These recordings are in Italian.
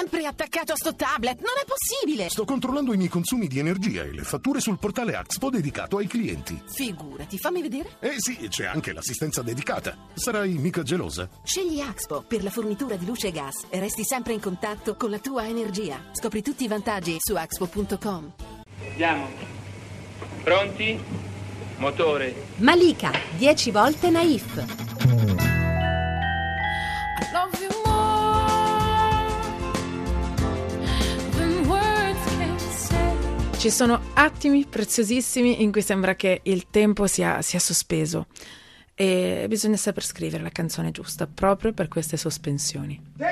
sempre attaccato a sto tablet, non è possibile! Sto controllando i miei consumi di energia e le fatture sul portale Axpo dedicato ai clienti. Figurati, fammi vedere. Eh sì, c'è anche l'assistenza dedicata. Sarai mica gelosa? Scegli Axpo per la fornitura di luce e gas e resti sempre in contatto con la tua energia. Scopri tutti i vantaggi su axpo.com. Andiamo. Pronti? Motore. Malika, 10 volte naif. love you more Ci sono attimi preziosissimi in cui sembra che il tempo sia, sia sospeso e bisogna saper scrivere la canzone giusta proprio per queste sospensioni. Daylight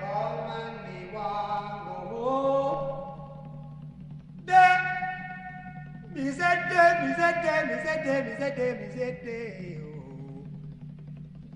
come and me want go home. Day, me say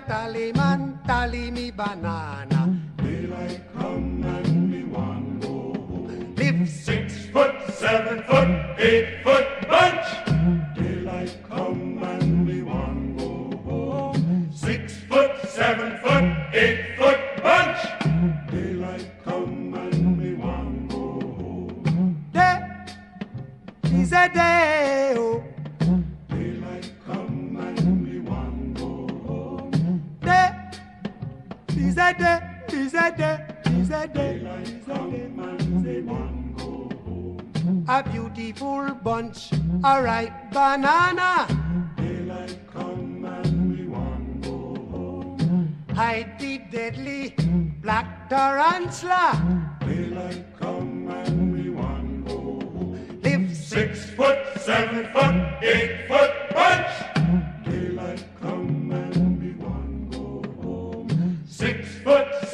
Tallyman, tally me banana. Daylight come and me want go home. Live six foot, seven foot, eight foot bunch. Daylight come and me want go home. Six foot, seven foot, eight foot bunch. Daylight come and me want go home. Day is a day. Oh. A day. Is a day. Is a day. Is a day. A beautiful bunch, a ripe banana. Daylight come and we want go home. Hide the deadly black tarantula. Daylight come and we want go home. Live six foot, seven foot, eight foot bunch.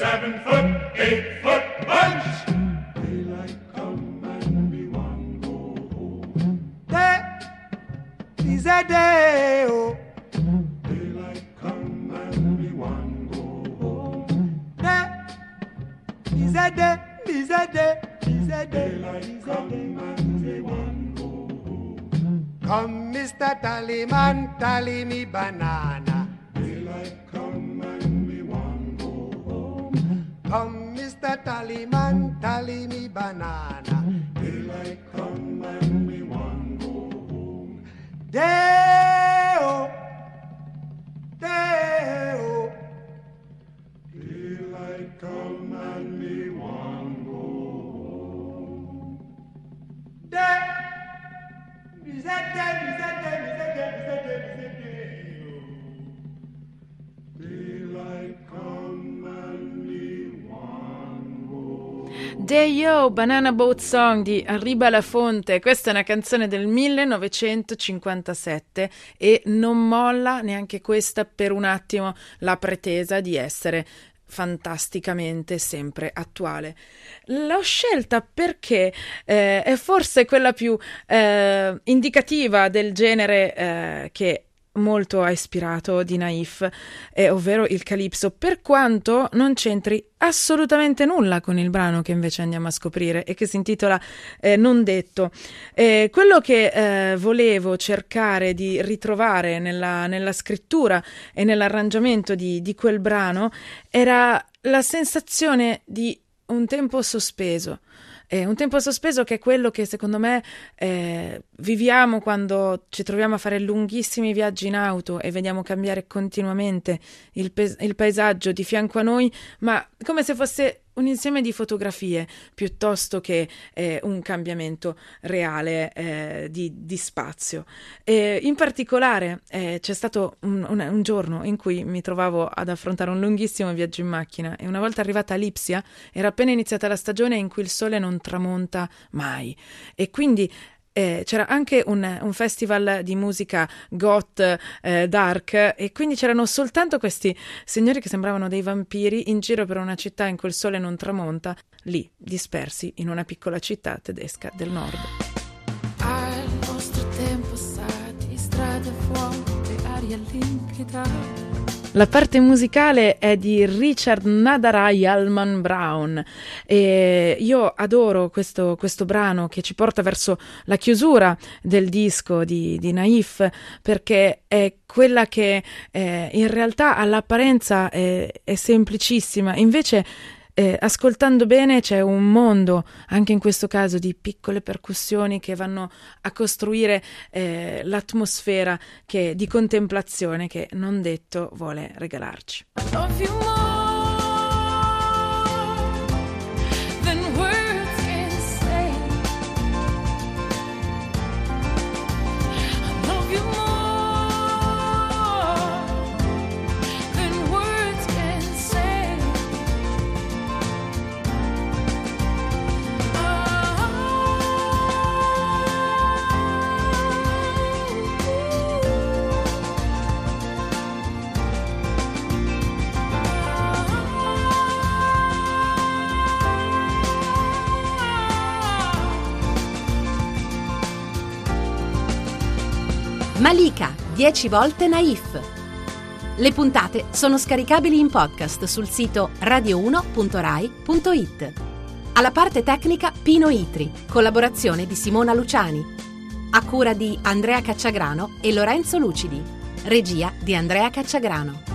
Seven foot, eight foot bunch. Daylight come and we one go home. Day is a day. Oh. Daylight come and we one go home. Day is a day. Is a day. Is a day. Daylight come and we want go home. Come, Mr. Tallyman, tally me banana. Daylight come Come, Mr. Tallyman, tally me banana. Daylight come and we want go home. Day-o, day-o. Daylight come and we want go home. Day, is that day, Day Yo, Banana Boat Song di Arriba la Fonte. Questa è una canzone del 1957 e non molla neanche questa per un attimo la pretesa di essere fantasticamente sempre attuale. L'ho scelta perché eh, è forse quella più eh, indicativa del genere eh, che molto ha ispirato di Naif, eh, ovvero il Calypso, per quanto non c'entri assolutamente nulla con il brano che invece andiamo a scoprire e che si intitola eh, Non detto. Eh, quello che eh, volevo cercare di ritrovare nella, nella scrittura e nell'arrangiamento di, di quel brano era la sensazione di un tempo sospeso. Eh, un tempo sospeso che è quello che secondo me eh, viviamo quando ci troviamo a fare lunghissimi viaggi in auto e vediamo cambiare continuamente il, pe- il paesaggio di fianco a noi, ma come se fosse un insieme di fotografie piuttosto che eh, un cambiamento reale eh, di, di, spazio. E in particolare eh, c'è stato un, un, un, giorno in cui mi trovavo ad affrontare un lunghissimo viaggio in macchina e una volta arrivata a Lipsia era appena iniziata la stagione in cui il sole non tramonta mai e quindi eh, c'era anche un, un, festival di musica goth eh, dark e quindi c'erano soltanto questi signori che sembravano dei vampiri in giro per una città in cui il sole non tramonta, lì dispersi in una piccola città tedesca del nord. Al nostro tempo stati strade vuote, aria limpida. La parte musicale è di Richard Nadarai Alman Brown. E io adoro questo, questo, brano che ci porta verso la chiusura del disco di, di Naif perché è quella che eh, in realtà all'apparenza è, è semplicissima, invece eh, ascoltando bene c'è un mondo, anche in questo caso, di piccole percussioni che vanno a costruire eh, l'atmosfera che, di contemplazione che non detto vuole regalarci. Malika, 10 volte naif. Le puntate sono scaricabili in podcast sul sito radio1.rai.it. Alla parte tecnica Pino Itri, collaborazione di Simona Luciani. A cura di Andrea Cacciagrano e Lorenzo Lucidi. Regia di Andrea Cacciagrano.